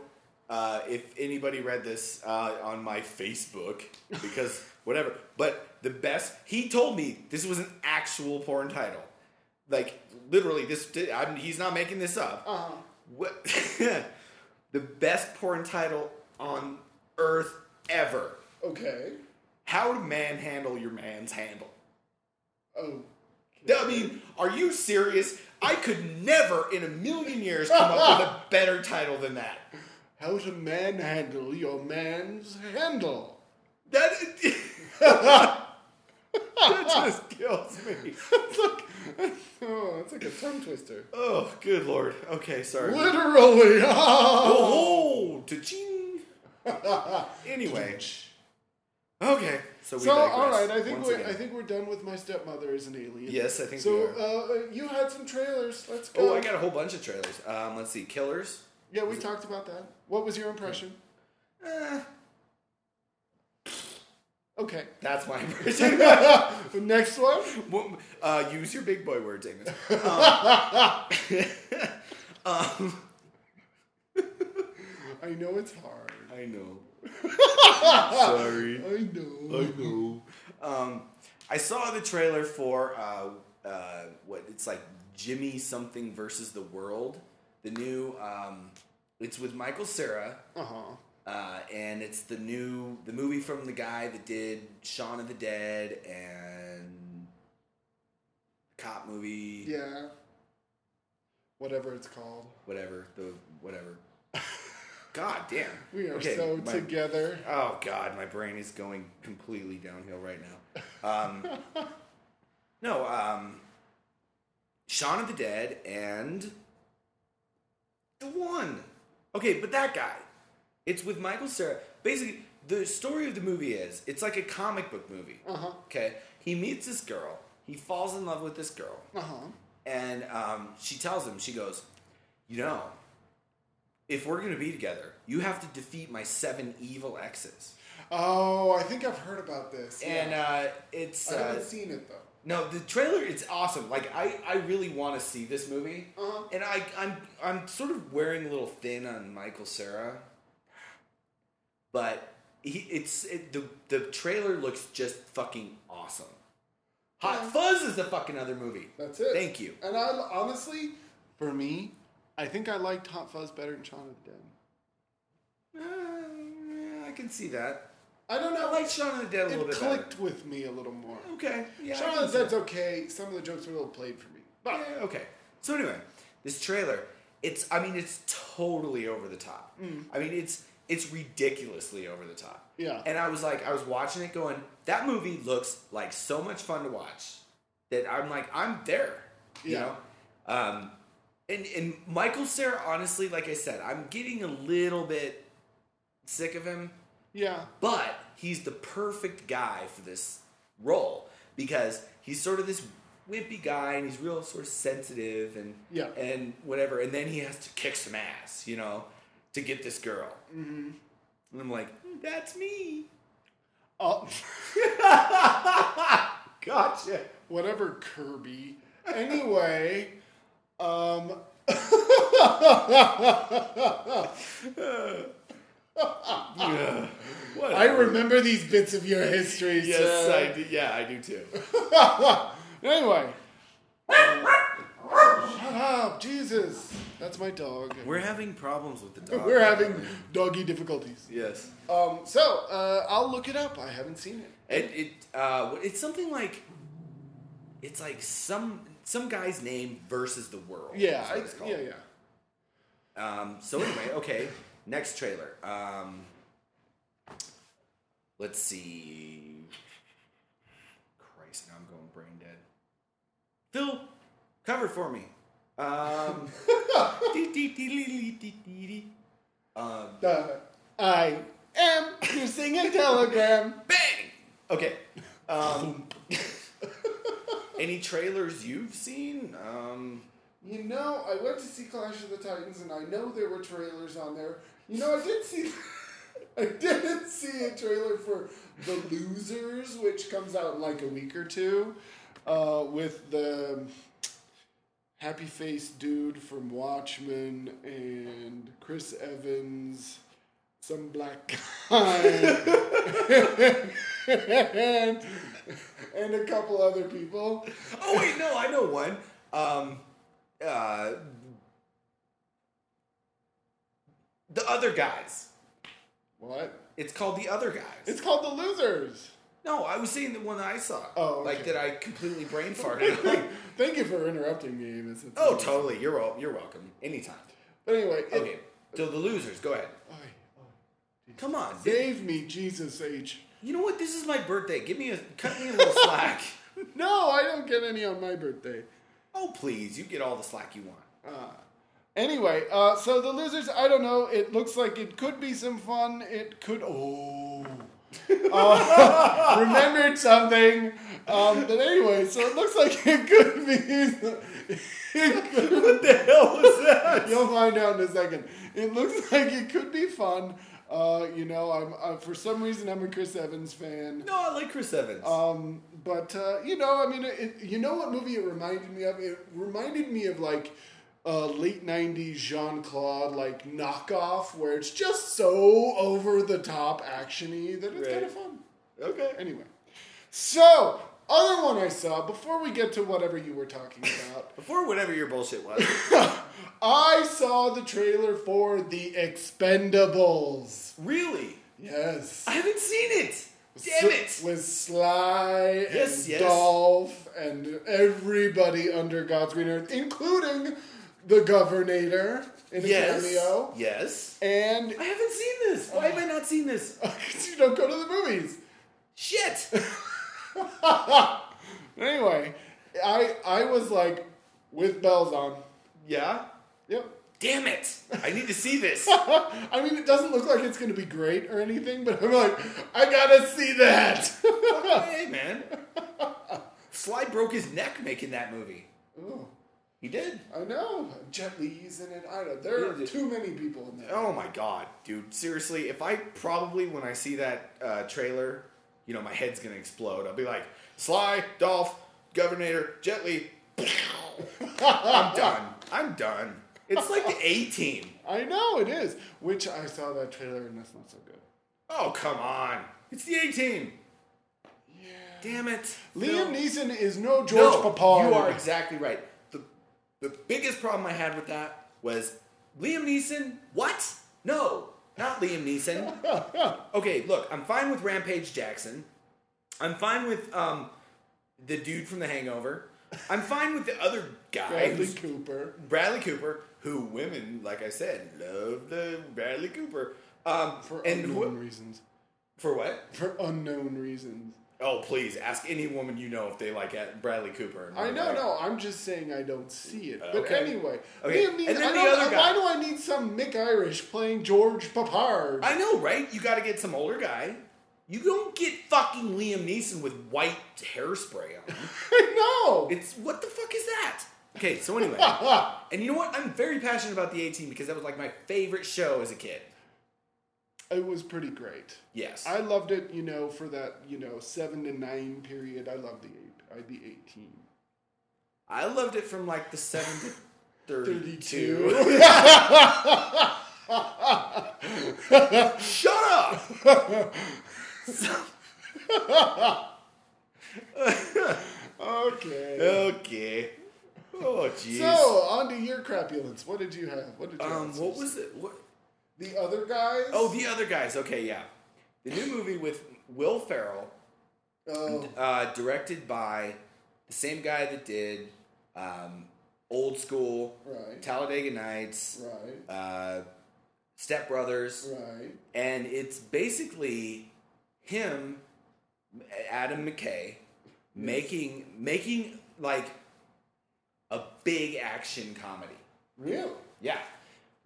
uh, if anybody read this uh, on my Facebook because whatever. But the best, he told me this was an actual porn title. Like literally, this I'm, he's not making this up. Uh-huh. What the best porn title on earth ever? Okay. How to manhandle your man's handle. Oh. I mean, are you serious? I could never in a million years come up with a better title than that. How to manhandle your man's handle. That, that just kills me. It's like, oh, it's like a tongue twister. Oh, good lord. Okay, sorry. Literally. Oh, cha-ching. Anyway. Okay, so we so, all right, I think once we again. I think we're done with my stepmother as an alien. Yes, I think So, we are. uh, you had some trailers. Let's go. Oh, I got a whole bunch of trailers. Um, let's see. Killers. Yeah, we talked about that. What was your impression? Eh, Okay. that's my impression. next one. Well, uh, use your big boy words, Amos. Um, um, I know it's hard. I know. Sorry. I know. I know. Um, I saw the trailer for uh, uh, what it's like Jimmy something versus the world. The new um, it's with Michael Cera. Uh huh. Uh, and it's the new the movie from the guy that did Shaun of the Dead and cop movie, Yeah. Whatever it's called. whatever the whatever. God damn, We are Okay, so my- together. Oh God, my brain is going completely downhill right now. Um, no, um, Shaun of the Dead and the one. Okay, but that guy. It's with Michael Cera. Basically, the story of the movie is it's like a comic book movie. Uh huh. Okay, he meets this girl. He falls in love with this girl, Uh huh. and um, she tells him, she goes, "You know, if we're gonna be together, you have to defeat my seven evil exes." Oh, I think I've heard about this. And yeah. uh, it's I uh, haven't seen it though. no, the trailer. It's awesome. Like I, I really want to see this movie, Uh-huh. and I, I'm, I'm sort of wearing a little thin on Michael Cera, but he, it's it, the the trailer looks just fucking awesome. Hot Yeah. Fuzz is the fucking other movie. That's it. Thank you. And I honestly, for me, I think I liked Hot Fuzz better than Shaun of the Dead. Uh, yeah, I can see that. I don't know. I like Shaun of the Dead a little bit. it clicked with me a little more. better. Okay, yeah. Shaun of the. Dead's okay. Some of the jokes are a little played for me. But Yeah, okay. So anyway, this trailer, it's I mean it's totally over the top. I mean it's it's ridiculously over the top. Yeah. And I was like I was watching it going, that movie looks like so much fun to watch that I'm like I'm there. You Yeah. know? Um and and Michael Cera honestly, like I said, I'm getting a little bit sick of him. yeah. But he's the perfect guy for this role because he's sort of this wimpy guy and he's real sort of sensitive and Yeah. and whatever. And then he has to kick some ass, you know, to get this girl. Mm-hmm. And I'm like, that's me. Oh, Gotcha. whatever, Kirby. Anyway, um, I remember these bits of your history. Yes, sir. I do. Yeah, I do too. Anyway. Shut up, Jesus. That's my dog. We're having problems with the dog. We're having doggy difficulties. yes. Um, so, uh, I'll look it up. I haven't seen it. It, it uh, it's something like it's like some some guy's name versus the world. Yeah, I, it's yeah, yeah. Um, so anyway, okay, next trailer. Um, let's see. Christ, now I'm going brain dead. Phil, cover for me. Um, um, Uh, I am using a telegram. bang. Okay. Um, any trailers you've seen? Um, You know, I went to see Clash of the Titans, and I know there were trailers on there. You know, I did see, I didn't see a trailer for The Losers, which comes out in like a week or two, uh, with the happy face dude from Watchmen and Chris Evans, some black guy, and, and a couple other people. oh wait, no, I know one. Um, uh, the other guys. What? It's called the other guys. It's called The Losers. no, I was saying the one that I saw. Oh, like okay. that I completely brain farted. Like, Thank you for interrupting me. Amos. It's oh, amazing. totally. You're wel- you're welcome. Anytime. But anyway, it- Okay. So the losers, go ahead. Oy, oy. Come on. Save me, Jesus H. You know what? This is my birthday. Give me a cut me a little slack. No, I don't get any on my birthday. Oh please, you get all the slack you want. Uh, anyway, uh, so the losers, I don't know. It looks like it could be some fun. It could. Oh. Uh, remembered something. Um, but anyway, so it looks like it could be. It could, What the hell was that? You'll find out in a second. It looks like it could be fun. Uh, you know, I'm uh, for some reason I'm a Chris Evans fan. No, I like Chris Evans. Um, but uh, you know, I mean, it, you know what movie it reminded me of? It reminded me of like uh, late '90s Jean Claude like knockoff, where it's just so over the top actiony that it's Right. kind of fun. okay. Anyway, so other one I saw before we get to whatever you were talking about. Before whatever your bullshit was. I saw the trailer for The Expendables. really? Yes. I haven't seen it. Damn it. With Sly Yes, and yes. Dolph and everybody under God's green earth, including the Governor in a Yes. cameo. Yes. And I haven't seen this. Why have I not seen this? Because you don't go to the movies. Shit. Anyway, I I was like with bells on. Yeah. Yep. Damn it. I need to see this. I mean, it doesn't look like it's going to be great or anything, but I'm like, I gotta see that. hey, man. Sly broke his neck making that movie. oh, He did. I know. Jet Li's in it. I don't. There are Yeah, too many people in there. Oh my god, dude. Seriously, if I probably when I see that uh, trailer, you know, my head's gonna explode. I'll be like, Sly, Dolph, Governor, Jet Li. I'm done. I'm done. It's like the A team. I know it is. Which I saw that trailer and that's not so good. Oh come on. It's the A team. Yeah. Damn it. Liam Phil. Neeson is no George no, Peppard. You are exactly right. The the biggest problem I had with that was Liam Neeson. What? No, not Liam Neeson. okay, look, I'm fine with Rampage Jackson. I'm fine with um the dude from The Hangover. I'm fine with the other guy, Bradley Cooper. Bradley Cooper, who women, like I said, love the Bradley Cooper. Um, For unknown who- reasons. for what? For unknown reasons. Oh, please ask any woman you know if they like Bradley Cooper. I know, Right. no, I'm just saying I don't see it. Uh, but Okay. anyway, Okay, Liam Neeson, and then I the other guy. why do I need some Mick Irish playing George Peppard? I know, right? You got to get some older guy. You don't get fucking Liam Neeson with white hairspray on. I know. It's what the fuck is that? Okay, so anyway, and you know what? I'm very passionate about the A team because that was like my favorite show as a kid. It was pretty great. Yes. I loved it, you know, for that, you know, seven to nine period. I loved the eight. I the A team. I loved it from like the 7 to 32. 32. Shut up! okay. okay. Oh, jeez. So on to your crapulence. What did you have? What did you um, have? what was it? What? The other guys? Oh, the other guys. Okay, yeah. The new movie with Will Ferrell, Oh, uh, directed by the same guy that did um, Old School, right, Talladega Nights, right, uh, Step Brothers, right. and it's basically him, Adam McKay, making making like a big action comedy. Really? Yeah.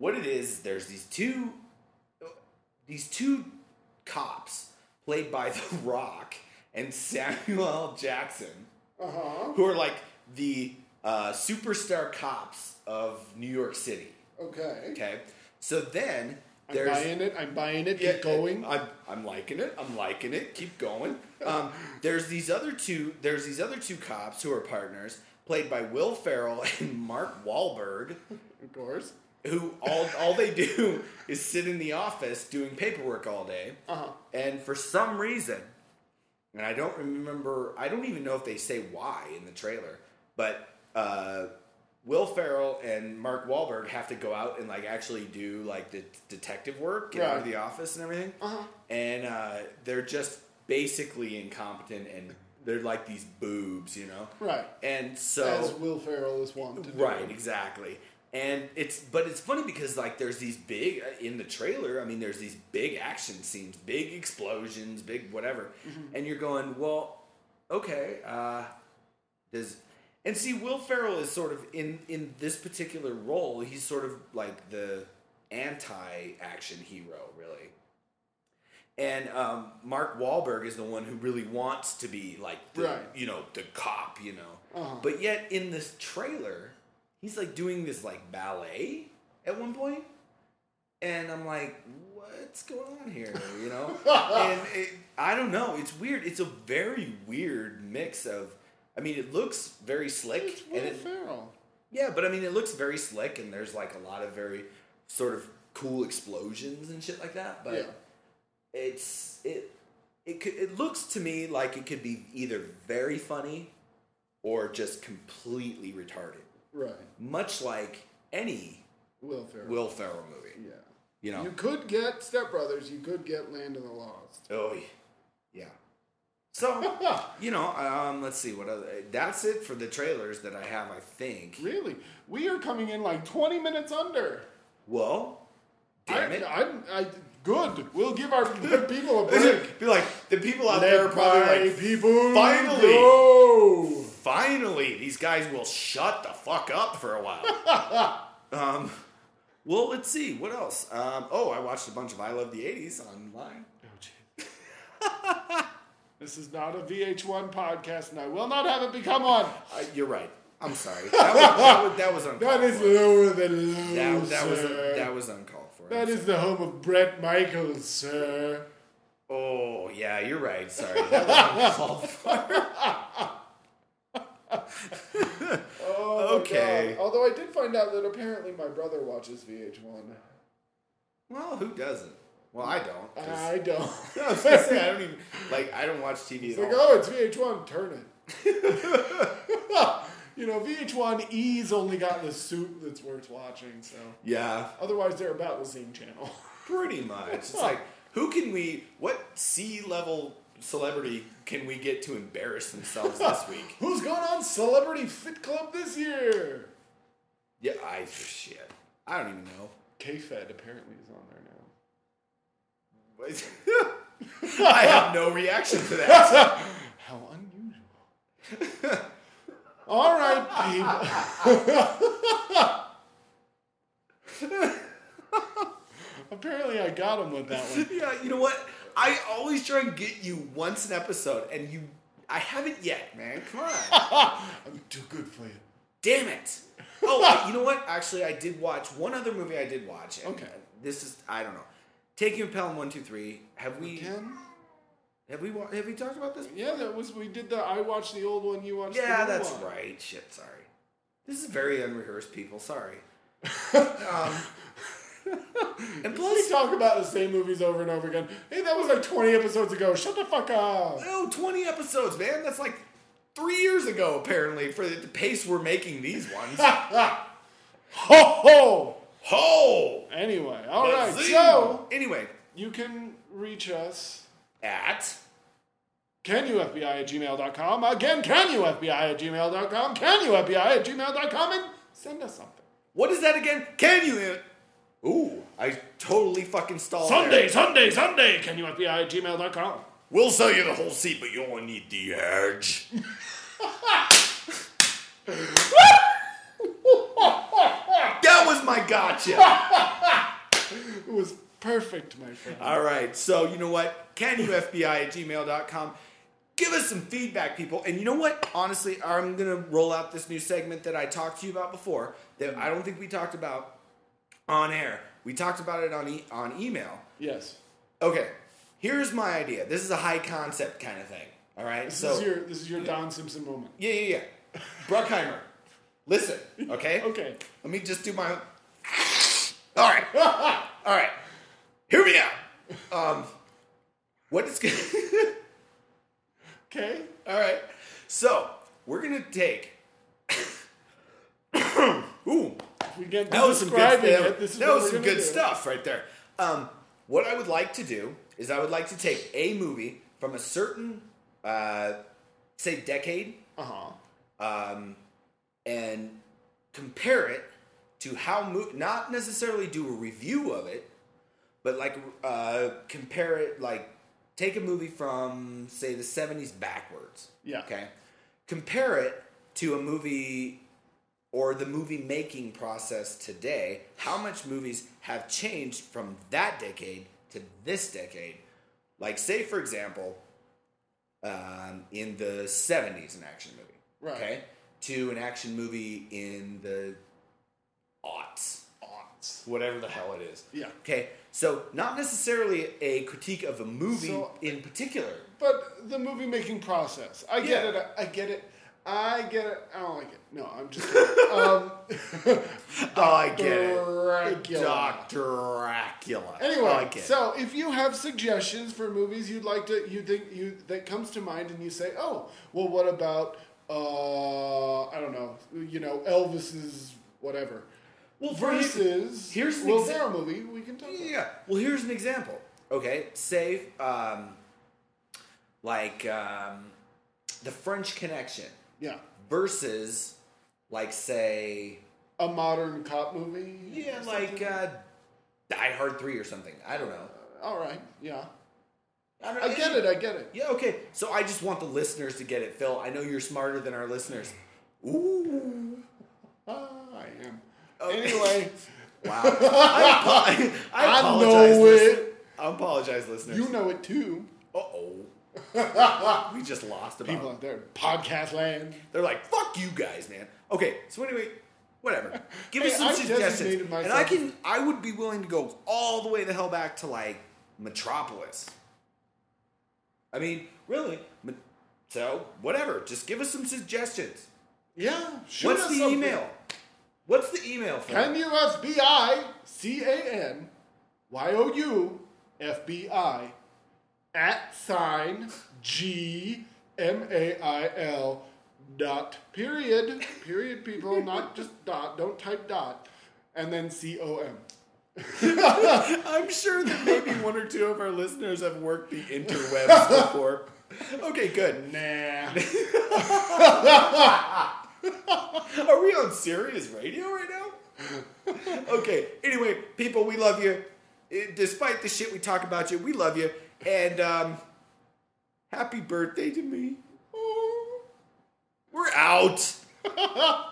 What it is, there's these two these two cops played by The Rock and Samuel L. Jackson, Uh huh. who are like the uh, superstar cops of New York City. Okay. Okay. So then I'm buying it. I'm buying it. yeah, Keep going. I'm, I'm liking it. I'm liking it. Keep going. Um, there's these other two. There's these other two cops who are partners, played by Will Ferrell and Mark Wahlberg, of course. Who all all they do is sit in the office doing paperwork all day. Uh huh. And for some reason, and I don't remember, I don't even know if they say why in the trailer, but uh, Will Ferrell and Mark Wahlberg have to go out and like actually do like the detective work, get out of the office and everything, Uh-huh. and uh, they're just basically incompetent and they're like these boobs, you know. Right. And so As Will Ferrell is do. Right, exactly. And it's but it's funny because like there's these big uh, in the trailer. I mean, there's these big action scenes, big explosions, big whatever, and you're going, well, okay. Uh, does and see Will Ferrell is sort of in in this particular role. He's sort of like the anti-action hero, really. And um, Mark Wahlberg is the one who really wants to be like the, Right. you know, the cop, you know. Uh-huh. But yet in this trailer, he's like doing this like ballet at one point, and I'm like, what's going on here? You know, and it, I don't know. It's weird. It's a very weird mix of. I mean, it looks very slick, It's Will and it, Ferrell. yeah, but I mean, it looks very slick, and there's like a lot of very sort of cool explosions and shit like that. But Yeah. it's it it could, it looks to me like it could be either very funny or just completely retarded, Right. much like any Will Ferrell. Will Ferrell movie. Yeah. You know. You could get Step Brothers. You could get Land of the Lost. oh yeah. So you know, um, let's see what other. That's it for the trailers that I have. I think. Really? We are coming in like 20 minutes under. Well, damn I, it. I'm, I, good. We'll give our people a break. Be like the people out there are probably like, people finally. go. Finally, these guys will shut the fuck up for a while. um, well, let's see what else. Um, oh, I watched a bunch of I Love the '80s online. This is not a VH1 podcast, and I will not have it become one. Uh, you're right. I'm sorry. That was, that was, that was uncalled That is for. lower than low, That, that was that was uncalled for. That is the home of Bret Michaels, sir. Oh yeah, you're right. Sorry, that was uncalled for. Oh, Okay. Although I did find out that apparently my brother watches VH1. Well, who doesn't? Well, I don't. I don't. I was gonna say I don't even like. I don't watch TV It's at like, all. oh, it's VH1, turn it. you know, VH1 E's only got the suit that's worth watching, so. Yeah, Otherwise, they're about the same channel. pretty much. It's like who can we? What C level celebrity can we get to embarrass themselves this week? Who's going on Celebrity Fit Club this year? Yeah, I for shit. I don't even know. K-Fed apparently is on there now. I have no reaction to that. How unusual. All right, people. Apparently, I got him with that one. yeah, you know what? I always try and get you once an episode, and you, I haven't yet, man. Come on. I'm too good for you. Damn it. Oh, I- you know what? Actually, I did watch one other movie. I did watch. and Okay. This is I don't know. Taking a Pelham one two three. Have we? Ken? Have we? Have we talked about this? Yeah, that was we did the. I watched the old one. You watched. Yeah, the new that's one. right. Shit, sorry. This is very unrehearsed, people. Sorry. um, and We plus, talk about the same movies over and over again. Hey, that was like 20 episodes ago. Shut the fuck up. no, 20 episodes, man. That's like three years ago, apparently, for the pace we're making these ones. Ho ho. Ho! Anyway, all right. Bazing! So anyway, you can reach us. at CanUFBI at gmail.com. Again, CanUFBI at gmail.com. CanUFBI at gmail.com. And send us something. what is that again? Can you? Ooh, I totally fucking stalled. Sunday, there. Sunday, Sunday. CanUFBI at gmail.com. We'll sell you the whole seat, but you only need the edge. that was my gotcha. It was perfect, my friend. All right, so you know what? Can you FBI at gmail.com? Give us some feedback, people. And you know what? Honestly, I'm going to roll out this new segment that I talked to you about before that I don't think we talked about on air. We talked about it on, e- on email. Yes. Okay, here's my idea. This is a high concept kind of thing. All right, This so is your this is your Don Simpson moment. yeah, yeah, yeah. Bruckheimer, listen, okay? Okay. Let me just do my. All right, all right. Hear me out. Um, what is good? Okay. all right. So we're gonna take. Ooh, If we get to that was some good describing stuff. it, this that was some good do. stuff right there. Um, what I would like to do is I would like to take a movie from a certain, uh, say, decade, Uh-huh. um, and compare it to how mo- not necessarily do a review of it, but like uh, compare it like take a movie from say the seventies backwards. Yeah. Okay. Compare it to a movie or the movie making process today. How much movies have changed from that decade to this decade? Like say for example, um, in the seventies, an action movie Right. okay, to an action movie in the aughts, Odds. whatever the hell it is. Yeah. Okay, so not necessarily a critique of a movie So- in particular. But the movie making process, I get it. I get it. I get it. I don't like it. No, I'm just um, Oh, I get it. Dracula. Doctor Dracula. Anyway, I get it. so if you have suggestions for movies you'd like to, you think you that comes to mind, and you say, "Oh, well, what about uh, I don't know, you know, Elvis's whatever." Well, versus here's an Will exa- movie we can talk about. Yeah. Well, here's an example. Okay, say um, like um, the French Connection Yeah, versus like say a modern cop movie. yeah like uh, Die Hard three or something. I don't know. all right, yeah, I, I get it. I get it. Yeah. Okay. So I just want the listeners to get it, Phil. I know you're smarter than our listeners. Ooh. Ah, I am. Okay. Anyway, Wow. I, I I apologize. know listen- it. I apologize, listeners. you know it too. Uh oh. We just lost about. People out there, podcast land. They're like, "Fuck you guys, man." Okay, so anyway, whatever. Give us some I've suggestions, and I can. I would be willing to go all the way the hell back to like Metropolis. I mean, really. So whatever. Just give us some suggestions. Yeah, What's the something. email? What's the email for? Can you FBI C A N Y O U F B I at sign G M A I L dot period period people not just dot don't type dot and then C O M. I'm sure that maybe one or two of our listeners have worked the interwebs before. Okay, good. Nah. Are we on Sirius Radio right now? okay. Anyway, people, we love you. Eh, Despite the shit we talk about you, we love you. And um, happy birthday to me. We're out.